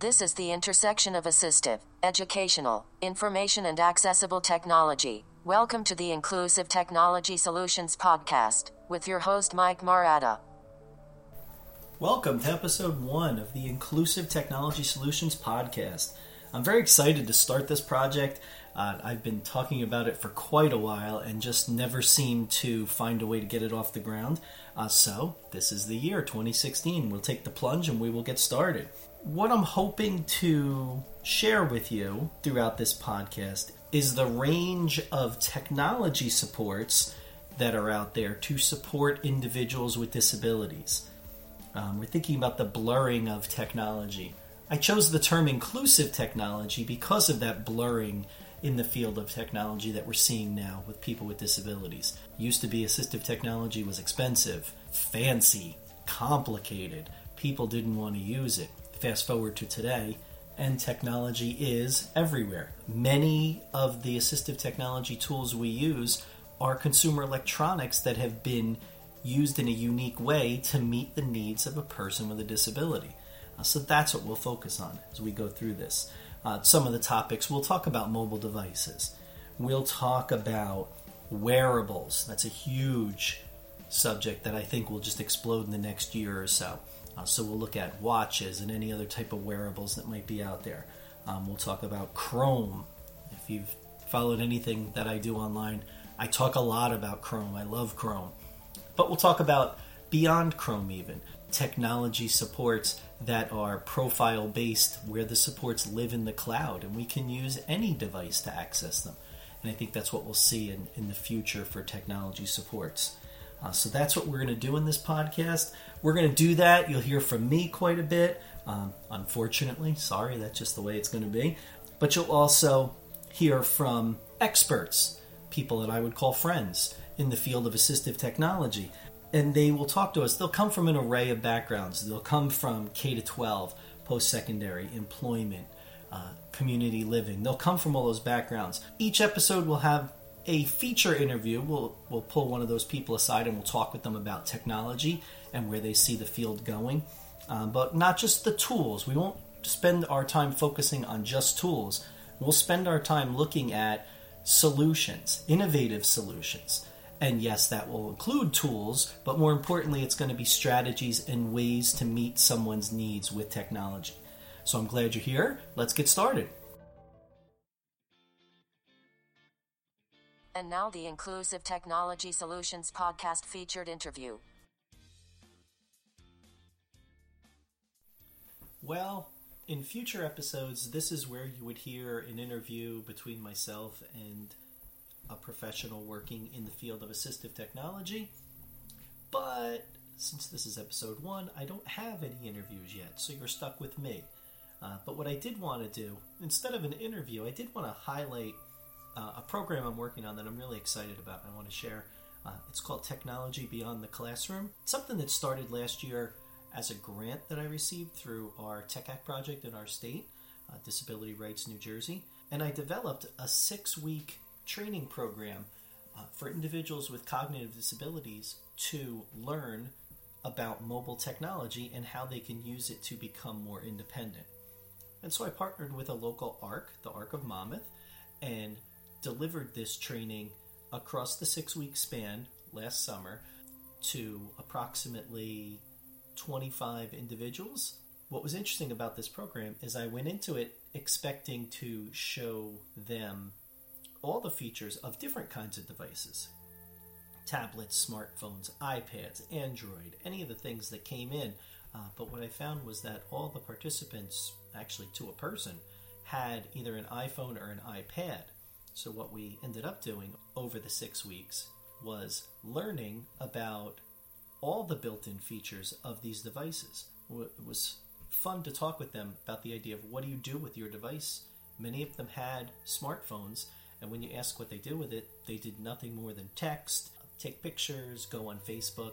This is the intersection of assistive, educational, information, and accessible technology. Welcome to the Inclusive Technology Solutions Podcast with your host, Mike Marotta. Welcome to episode one of the Inclusive Technology Solutions Podcast. I'm very excited to start this project. Uh, I've been talking about it for quite a while and just never seemed to find a way to get it off the ground. Uh, so, this is the year 2016. We'll take the plunge and we will get started what I'm hoping to share with you throughout this podcast is the range of technology supports that are out there to support individuals with disabilities. Um, we're thinking about the blurring of technology. I chose the term inclusive technology because of that blurring in the field of technology that we're seeing now with people with disabilities. Used to be assistive technology was expensive, fancy, complicated. People didn't want to use it fast forward to today, and technology is everywhere. Many of the assistive technology tools we use are consumer electronics that have been used in a unique way to meet the needs of a person with a disability. Uh, so that's what we'll focus on as we go through this. Uh, some of the topics we'll talk about mobile devices, we'll talk about wearables. That's a huge subject that I think will just explode in the next year or so. Uh, so we'll look at watches and any other type of wearables that might be out there. Um, we'll talk about Chrome. If you've followed anything that I do online, I talk a lot about Chrome. I love Chrome. But we'll talk about beyond Chrome, even technology supports that are profile based, where the supports live in the cloud, and we can use any device to access them. And I think that's what we'll see in, in the future for technology supports. Uh, so that's what we're going to do in this podcast. We're going to do that. You'll hear from me quite a bit. Um, unfortunately, sorry, that's just the way it's going to be. But you'll also hear from experts, people that I would call friends in the field of assistive technology. And they will talk to us. They'll come from an array of backgrounds. They'll come from K to 12, post secondary, employment, uh, community living. They'll come from all those backgrounds. Each episode will have a feature interview. We'll we'll pull one of those people aside and we'll talk with them about technology and where they see the field going. Um, but not just the tools. We won't spend our time focusing on just tools. We'll spend our time looking at solutions, innovative solutions. And yes, that will include tools, but more importantly, it's going to be strategies and ways to meet someone's needs with technology. So I'm glad you're here. Let's get started. And now the Inclusive Technology Solutions podcast featured interview. Well, in future episodes, this is where you would hear an interview between myself and a professional working in the field of assistive technology. But since this is episode one, I don't have any interviews yet, so you're stuck with me. Uh, but what I did want to do, instead of an interview, I did want to highlight uh, a program I'm working on that I'm really excited about. I want to share. Uh, it's called Technology Beyond the Classroom. It's something that started last year as a grant that I received through our Tech Act project in our state, uh, Disability Rights New Jersey. And I developed a six week training program uh, for individuals with cognitive disabilities to learn about mobile technology and how they can use it to become more independent. And so I partnered with a local ARC, the ARC of Monmouth, and delivered this training across the six week span last summer to approximately 25 individuals. What was interesting about this program is I went into it expecting to show them all the features of different kinds of devices tablets, smartphones, iPads, Android, any of the things that came in. Uh, but what I found was that all the participants, actually to a person, had either an iPhone or an iPad. So, what we ended up doing over the six weeks was learning about all the built in features of these devices. It was fun to talk with them about the idea of what do you do with your device. Many of them had smartphones, and when you ask what they did with it, they did nothing more than text, take pictures, go on Facebook.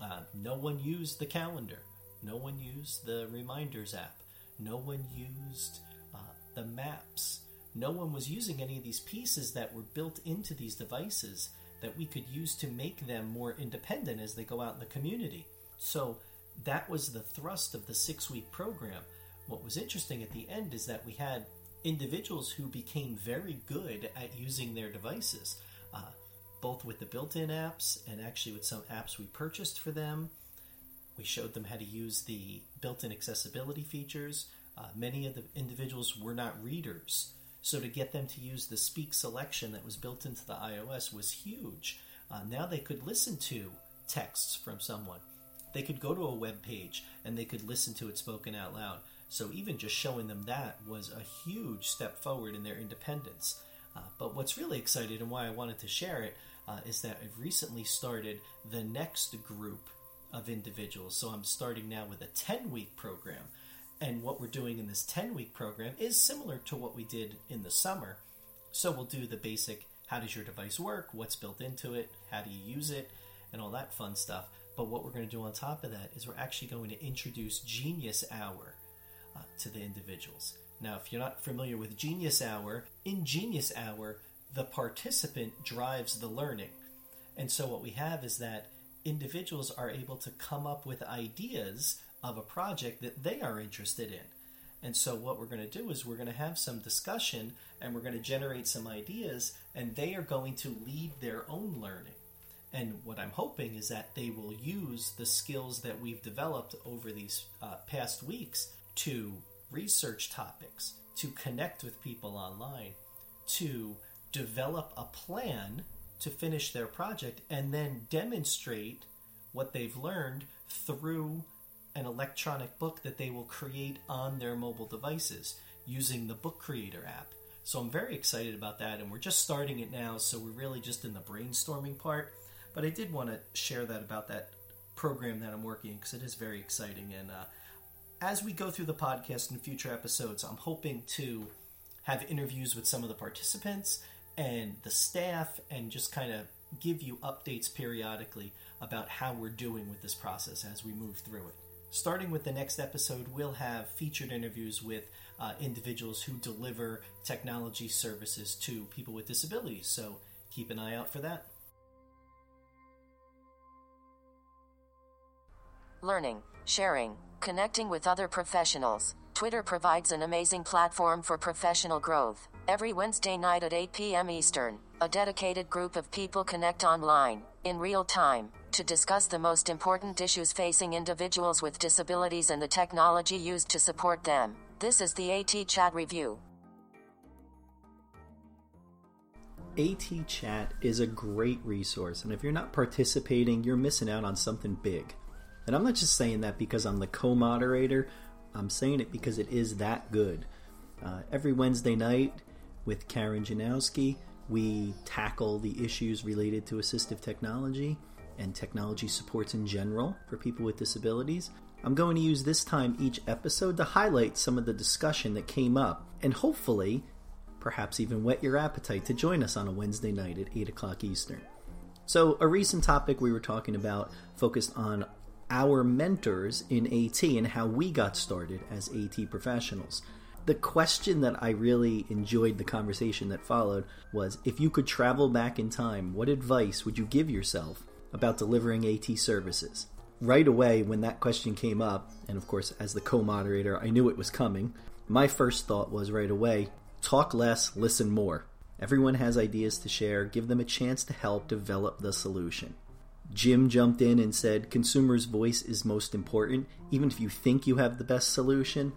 Uh, no one used the calendar. No one used the reminders app. No one used uh, the maps no one was using any of these pieces that were built into these devices that we could use to make them more independent as they go out in the community. So that was the thrust of the six week program what was interesting at the end is that we had individuals who became very good at using their devices, uh, both with the built in apps and actually with some apps we purchased for them. We showed them how to use the built in accessibility features. Uh, many of the individuals were not readers. So to get them to use the speak selection that was built into the iOS was huge. Uh, now they could listen to texts from someone. They could go to a web page and they could listen to it spoken out loud. So even just showing them that was a huge step forward in their independence. Uh, but what's really exciting and why I wanted to share it uh, is that I've recently started the next group of individuals. So I'm starting now with a 10 week program. And what we're doing in this 10 week program is similar to what we did in the summer. So we'll do the basic how does your device work, what's built into it, how do you use it, and all that fun stuff. But what we're going to do on top of that is we're actually going to introduce Genius Hour uh, to the individuals. Now, if you're not familiar with Genius Hour, in Genius Hour, the participant drives the learning. And so what we have is that individuals are able to come up with ideas of a project that they are interested in. And so, what we're going to do is we're going to have some discussion and we're going to generate some ideas, and they are going to lead their own learning. And what I'm hoping is that they will use the skills that we've developed over these uh, past weeks to research topics, to connect with people online, to develop a plan to finish their project, and then demonstrate what they've learned through an electronic book that they will create on their mobile devices using the Book Creator app. So I'm very excited about that, and we're just starting it now, so we're really just in the brainstorming part. But I did want to share that about that program that I'm working because it is very exciting. And uh, as we go through the podcast in future episodes, I'm hoping to have interviews with some of the participants and the staff and just kind of give you updates periodically about how we're doing with this process as we move through it. Starting with the next episode, we'll have featured interviews with uh, individuals who deliver technology services to people with disabilities. So keep an eye out for that. Learning, sharing, connecting with other professionals. Twitter provides an amazing platform for professional growth. Every Wednesday night at 8 p.m. Eastern, a dedicated group of people connect online, in real time, to discuss the most important issues facing individuals with disabilities and the technology used to support them. This is the AT Chat Review. AT Chat is a great resource, and if you're not participating, you're missing out on something big. And I'm not just saying that because I'm the co moderator, I'm saying it because it is that good. Uh, every Wednesday night with Karen Janowski, we tackle the issues related to assistive technology and technology supports in general for people with disabilities. I'm going to use this time each episode to highlight some of the discussion that came up and hopefully, perhaps even whet your appetite to join us on a Wednesday night at 8 o'clock Eastern. So, a recent topic we were talking about focused on our mentors in AT and how we got started as AT professionals. The question that I really enjoyed the conversation that followed was if you could travel back in time, what advice would you give yourself about delivering AT services. Right away, when that question came up, and of course, as the co moderator, I knew it was coming, my first thought was right away talk less, listen more. Everyone has ideas to share, give them a chance to help develop the solution. Jim jumped in and said, Consumer's voice is most important, even if you think you have the best solution.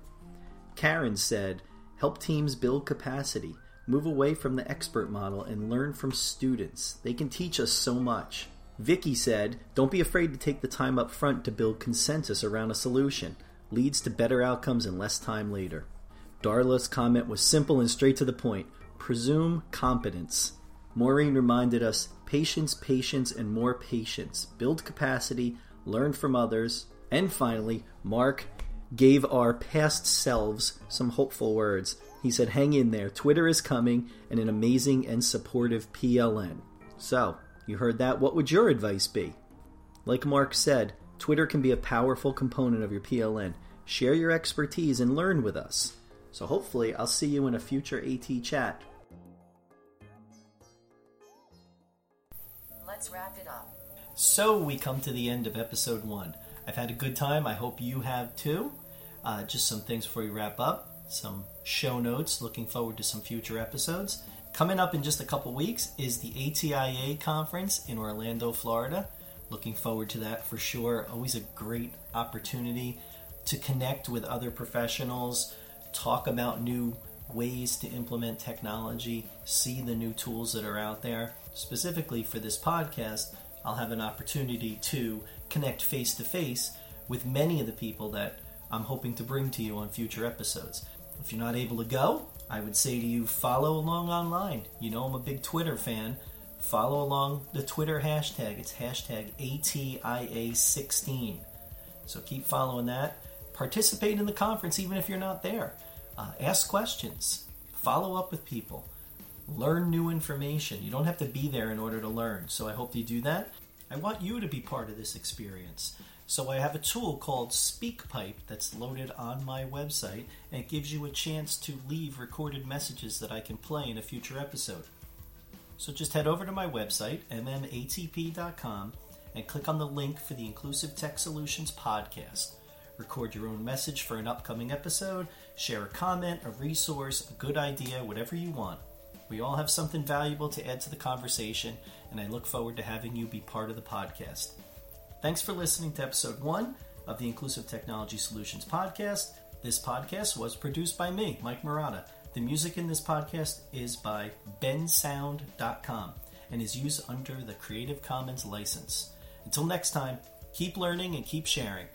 Karen said, Help teams build capacity, move away from the expert model, and learn from students. They can teach us so much. Vicky said, Don't be afraid to take the time up front to build consensus around a solution. Leads to better outcomes and less time later. Darla's comment was simple and straight to the point. Presume competence. Maureen reminded us patience, patience, and more patience. Build capacity, learn from others. And finally, Mark gave our past selves some hopeful words. He said, Hang in there, Twitter is coming, and an amazing and supportive PLN. So, you heard that? What would your advice be? Like Mark said, Twitter can be a powerful component of your PLN. Share your expertise and learn with us. So hopefully, I'll see you in a future AT chat. Let's wrap it up. So we come to the end of episode one. I've had a good time. I hope you have too. Uh, just some things before we wrap up. Some show notes. Looking forward to some future episodes. Coming up in just a couple weeks is the ATIA conference in Orlando, Florida. Looking forward to that for sure. Always a great opportunity to connect with other professionals, talk about new ways to implement technology, see the new tools that are out there. Specifically for this podcast, I'll have an opportunity to connect face to face with many of the people that I'm hoping to bring to you on future episodes. If you're not able to go, I would say to you, follow along online. You know, I'm a big Twitter fan. Follow along the Twitter hashtag. It's hashtag ATIA16. So keep following that. Participate in the conference even if you're not there. Uh, ask questions. Follow up with people. Learn new information. You don't have to be there in order to learn. So I hope you do that. I want you to be part of this experience. So I have a tool called SpeakPipe that's loaded on my website, and it gives you a chance to leave recorded messages that I can play in a future episode. So just head over to my website, mmatp.com, and click on the link for the Inclusive Tech Solutions podcast. Record your own message for an upcoming episode, share a comment, a resource, a good idea, whatever you want. We all have something valuable to add to the conversation, and I look forward to having you be part of the podcast. Thanks for listening to episode one of the Inclusive Technology Solutions podcast. This podcast was produced by me, Mike Marotta. The music in this podcast is by bensound.com and is used under the Creative Commons license. Until next time, keep learning and keep sharing.